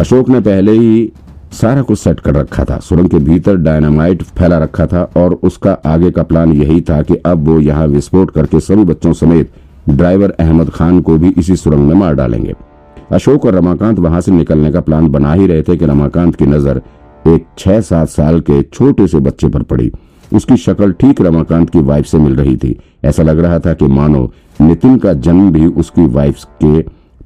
अशोक ने पहले ही सारा कुछ सेट कर रखा था। सुरंग के भीतर डायनामाइट फैला रखा था और उसका आगे का प्लान यही था कि अब वो यहाँ विस्फोट करके सभी बच्चों समेत ड्राइवर अहमद खान को भी इसी सुरंग में मार डालेंगे। अशोक और रमाकांत वहाँ से निकलने का प्लान बना ही रहे थे कि रमाकांत की नज़र एक छह सात साल के छोटे से बच्चे पर पड़ी। उसकी शक्ल ठीक रमाकांत की वाइफ से मिल रही थी। ऐसा लग रहा था कि मानो नितिन का जन्म भी उसकी वाइफ के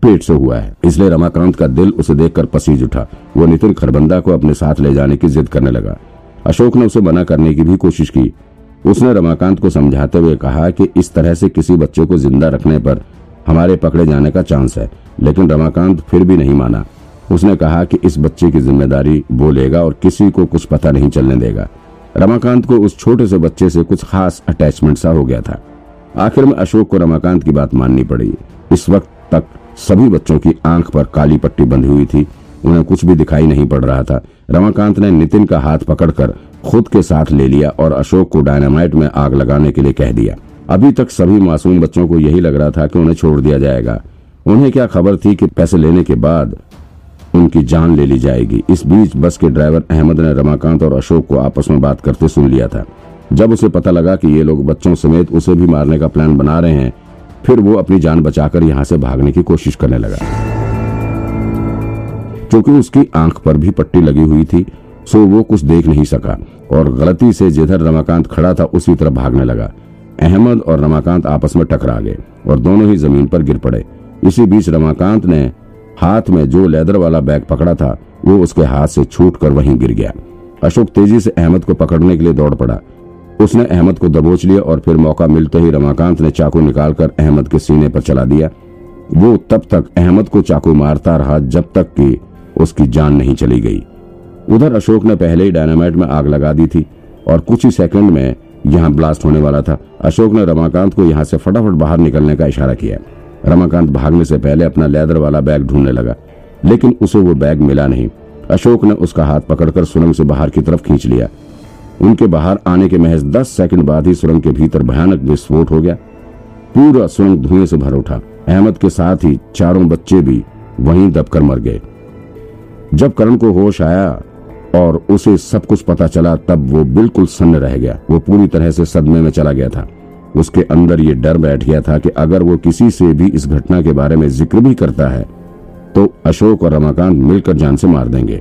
पेट से हुआ है। इसलिए रमाकांत का दिल उसे देखकर पसीज उठा। वो नितिन खरबंदा को अपने साथ ले जाने की जिद करने लगा। अशोक ने उसे मना करने की भी कोशिश की। उसने रमाकांत को समझाते हुए कहा कि इस तरह से किसी बच्चे को ज़िंदा रखने पर हमारे पकड़े जाने का चांस है, लेकिन रमाकांत फिर भी नहीं माना। उसने कहा कि इस बच्चे की ज़िम्मेदारी वो लेगा और किसी को कुछ पता नहीं चलने देगा। रमाकांत को उस छोटे से बच्चे से कुछ खास अटैचमेंट सा हो गया था। आखिर में अशोक को रमाकांत की बात माननी पड़ी। इस वक्त तक सभी बच्चों की आँख पर काली पट्टी बंधी हुई थी। उन्हें कुछ भी दिखाई नहीं पड़ रहा था। रमाकांत ने नितिन का हाथ पकड़कर खुद के साथ ले लिया और अशोक को डायनामाइट में आग लगाने के लिए कह दिया। अभी तक सभी मासूम बच्चों को यही लग रहा था कि उन्हें छोड़ दिया जाएगा। उन्हें क्या खबर थी कि पैसे लेने के बाद उनकी जान ले ली जाएगी? इस बीच बस के ड्राइवर अहमद ने रमाकांत और अशोक को आपस में बात करते सुन लिया था। जब उसे पता लगा कि ये लोग बच्चों समेत उसे भी मारने का प्लान बना रहे हैं फिर वो अपनी जान बचाकर यहाँ से भागने की कोशिश करने लगा। क्योंकि उसकी आँख पर भी पट्टी लगी हुई थी, सो वो कुछ देख नहीं सका और गलती से जिधर रमाकांत खड़ा था, उसी तरफ़ भागने लगा। अहमद और रमाकांत आपस में टकरा गए और दोनों ही ज़मीन पर गिर पड़े। इसी बीच रमाकांत ने हाथ में जो लेदर वाला बैग पकड़ा था, वो उसके हाथ से छूट कर वहीं गिर गया। अशोक तेज़ी से अहमद को पकड़ने के लिए दौड़ पड़ा। उसने अहमद को दबोच लिया और फिर मौका मिलते ही रमाकांत ने चाकू निकालकर अहमद के सीने पर चला दिया। वो तब तक अहमद को चाकू मारता रहा जब तक कि उसकी जान नहीं चली गई। उधर अशोक ने पहले ही डायनामाइट में आग लगा दी थी और कुछ ही सेकंड में यहाँ ब्लास्ट होने वाला था। अशोक ने रमाकांत को यहाँ से फटाफट बाहर निकलने का इशारा किया। रमाकांत भागने से पहले अपना लेदर वाला बैग ढूँढने लगा, लेकिन उसे वो बैग मिला नहीं। अशोक ने उसका हाथ पकड़कर सुरंग से बाहर की तरफ़ खींच लिया। उनके बाहर आने के महज दस सेकंड बाद ही सुरंग के भीतर भयानक विस्फोट हो गया। पूरा सुरंग धुएँ से भर उठा। अहमद के साथ ही चारों बच्चे भी वहीं दबकर मर गए। जब करण को होश आया और उसे सब कुछ पता चला, तब वो बिल्कुल सन्न रह गया। वो पूरी तरह से सदमे में चला गया था। उसके अंदर ये डर बैठ गया था कि अगर वो किसी से भी इस घटना के बारे में ज़िक्र भी करता है तो अशोक और रमाकांत मिलकर जान से मार देंगे।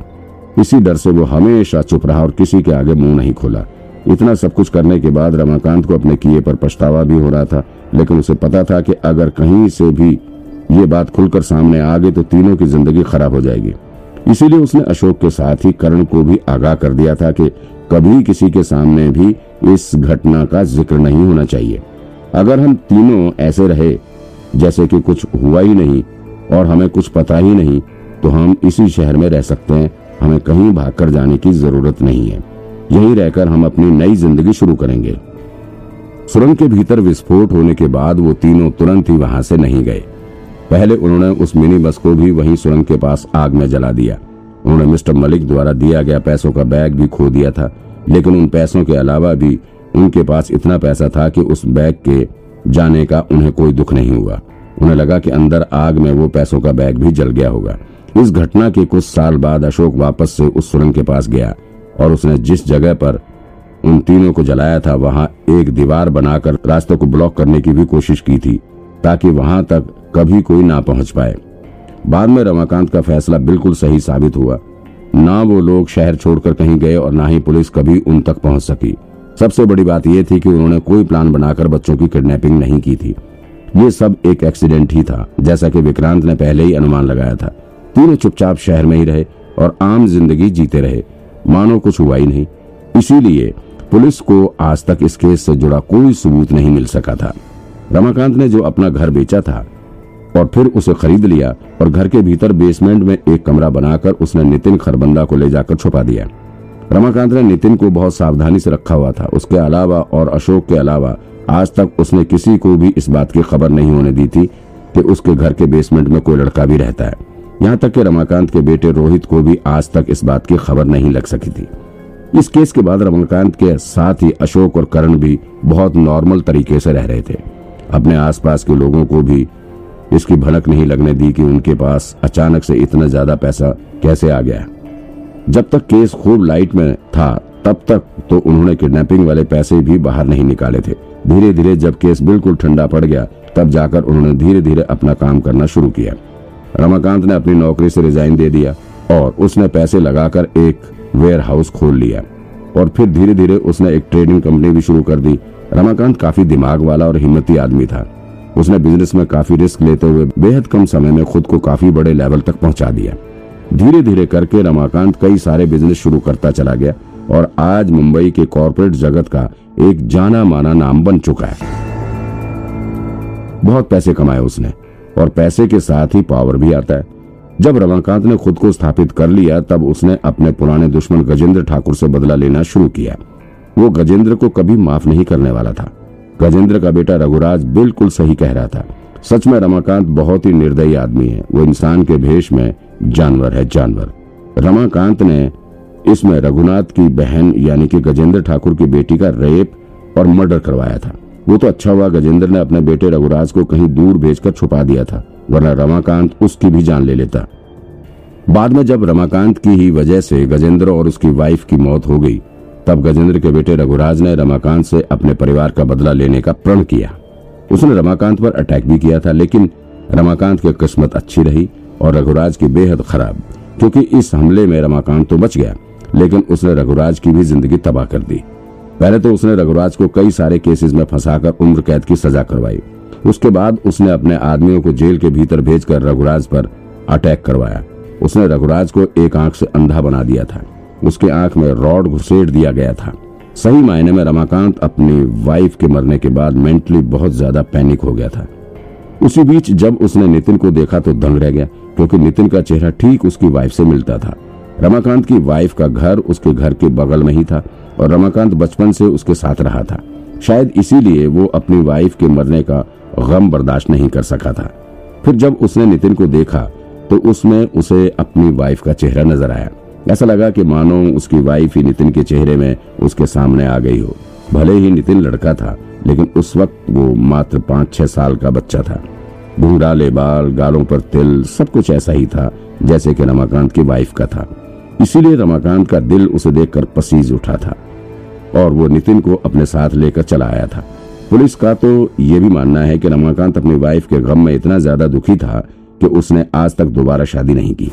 इसी डर से वो हमेशा चुप रहा और किसी के आगे मुँह नहीं खोला। इतना सब कुछ करने के बाद रमाकांत को अपने किए पर पछतावा भी हो रहा था, लेकिन उसे पता था कि अगर कहीं से भी ये बात खुलकर सामने आ गई तो तीनों की ज़िंदगी खराब हो जाएगी। इसीलिए उसने अशोक के साथ ही करण को भी आगाह कर दिया था कि कभी किसी के सामने भी इस घटना का ज़िक्र नहीं होना चाहिए। अगर हम तीनों ऐसे रहे, जैसे कि कुछ हुआ ही नहीं और हमें कुछ पता ही नहीं तो हम इसी शहर में रह सकते हैं हमें कहीं भागकर जाने की ज़रूरत नहीं है। यहीं रहकर हम अपनी नई ज़िंदगी शुरू करेंगे। सुरंग के भीतर विस्फोट होने के बाद वो तीनों तुरंत ही वहाँ से नहीं गए। पहले उन्होंने उस मिनी बस को भी वहीं सुरंग के पास आग में जला दिया। उन्होंने मिस्टर मलिक द्वारा दिया गया पैसों का बैग भी खो दिया था, लेकिन उन पैसों के अलावा भी उनके पास इतना पैसा था कि उस बैग के जाने का उन्हें कोई दुख नहीं हुआ। उन्हें लगा कि अंदर आग में वो पैसों का बैग भी जल गया होगा। इस घटना के कुछ साल बाद अशोक वापस से उस सुरंग के पास गया और उसने जिस जगह पर उन तीनों को जलाया था, वहाँ एक दीवार बनाकर रास्ते को ब्लॉक करने की भी कोशिश की थी, ताकि वहाँ तक कभी कोई ना पहुँच पाए। बाद में रमाकांत का फैसला बिल्कुल सही साबित हुआ। ना वो लोग शहर छोड़कर कहीं गए और ना ही पुलिस कभी उन तक पहुँच सकी। सबसे बड़ी बात यह थी कि उन्होंने कोई प्लान बनाकर बच्चों की किडनैपिंग नहीं की थी। ये सब एक एक्सीडेंट ही था, जैसा कि विक्रांत ने पहले ही अनुमान लगाया था। तीनों चुपचाप शहर में ही रहे और आम ज़िंदगी जीते रहे। मानो कुछ हुआ ही नहीं। इसीलिए पुलिस को आज तक इस केस से जुड़ा कोई सबूत नहीं मिल सका था। रमाकांत ने जो अपना घर बेचा था और फिर उसे खरीद लिया और घर के भीतर बेसमेंट में एक कमरा बनाकर उसने नितिन खरबंदा को ले जाकर छुपा दिया। रमाकांत ने नितिन को बहुत सावधानी से रखा हुआ था। उसके अलावा और अशोक के अलावा आज तक उसने किसी को भी इस बात की खबर नहीं होने दी थी कि उसके घर के बेसमेंट में कोई लड़का भी रहता है। यहाँ तक कि रमाकांत के बेटे रोहित को भी आज तक इस बात की खबर नहीं लग सकी थी। इस केस के बाद रमाकांत के साथ ही अशोक और करण भी बहुत नॉर्मल तरीके से रह रहे थे। अपने आसपास के लोगों को भी इसकी भनक नहीं लगने दी कि उनके पास अचानक से इतना ज़्यादा पैसा कैसे आ गया। जब तक केस खूब लाइट में था, तब तक तो उन्होंने किडनैपिंग वाले पैसे भी बाहर नहीं निकाले थे। धीरे धीरे जब केस बिल्कुल ठंडा पड़ गया, तब जाकर उन्होंने धीरे धीरे अपना काम करना शुरू किया। रमाकांत ने अपनी नौकरी से रिजाइन दे दिया और उसने पैसे लगाकर एक वेयर हाउस खोल लिया और फिर धीरे धीरे उसने एक ट्रेडिंग कंपनी भी शुरू कर दी। रमाकांत काफ़ी दिमाग वाला और हिम्मती आदमी था। उसने बिज़नेस में काफ़ी रिस्क लेते हुए बेहद कम समय में खुद को काफ़ी बड़े लेवल तक पहुँचा दिया। धीरे धीरे करके रमाकांत कई सारे बिज़नेस शुरू करता चला गया और आज मुंबई के कॉरपोरेट जगत का एक जाना माना नाम बन चुका है। बहुत पैसे कमाए उसने। और पैसे के साथ ही पावर भी आता है। जब रमाकांत ने खुद को स्थापित कर लिया, तब उसने अपने पुराने दुश्मन गजेंद्र ठाकुर से बदला लेना शुरू किया। वो गजेंद्र को कभी माफ़ नहीं करने वाला था। गजेंद्र का बेटा रघुराज बिल्कुल सही कह रहा था। सच में रमाकांत बहुत ही निर्दयी आदमी है। वो इंसान के भेष में जानवर है, जानवर। रमाकांत ने इसमें रघुनाथ की बहन, यानी कि गजेंद्र ठाकुर की बेटी का रेप और मर्डर करवाया था। वो तो अच्छा हुआ गजेंद्र ने अपने बेटे रघुराज को कहीं दूर भेजकर छुपा दिया था, वरना रमाकांत उसकी भी जान ले लेता। बाद में जब रमाकांत की ही वजह से गजेंद्र और उसकी वाइफ की मौत हो गई, तब गजेंद्र के बेटे रघुराज ने रमाकांत से अपने परिवार का बदला लेने का प्रण किया। उसने रमाकांत पर अटैक भी किया था, लेकिन रमाकांत की किस्मत अच्छी रही और रघुराज की बेहद खराब, क्योंकि इस हमले में रमाकांत तो बच गया, लेकिन उसने रघुराज की भी ज़िंदगी तबाह कर दी। पहले तो उसने रघुराज को कई सारे केसेस में फंसाकर उम्र कैद की सजा करवाई। उसके बाद उसने अपने आदमियों को जेल के भीतर भेजकर रघुराज पर अटैक करवाया। उसने रघुराज को एक आँख से अंधा बना दिया था। उसके आँख में रॉड घुसेड़ दिया गया था। सही मायने में रमाकांत अपनी वाइफ के मरने के बाद मेंटली बहुत ज़्यादा पैनिक हो गया था। उसी बीच जब उसने नितिन को देखा तो दंग रह गया, क्योंकि नितिन का चेहरा ठीक उसकी वाइफ से मिलता था। रमाकांत की वाइफ का घर उसके घर के बगल में ही था और रमाकांत बचपन से उसके साथ रहा था। शायद इसीलिए वो अपनी वाइफ के मरने का गम बर्दाश्त नहीं कर सका था। फिर जब उसने नितिन को देखा तो उसमें उसे अपनी वाइफ का चेहरा नज़र आया। ऐसा लगा कि मानो उसकी वाइफ ही नितिन के चेहरे में उसके सामने आ गई हो। भले ही नितिन लड़का था, लेकिन उस वक्त वो मात्र पाँच छह साल का बच्चा था। घुंघराले बाल, गालों पर तिल, सब कुछ ऐसा ही था, जैसे कि रमाकांत की वाइफ का था। इसीलिए रमाकांत का दिल उसे देखकर पसीज उठा था और वो नितिन को अपने साथ लेकर चला आया था। पुलिस का तो ये भी मानना है कि रमाकांत अपनी वाइफ के गम में इतना ज़्यादा दुखी था कि उसने आज तक दोबारा शादी नहीं की।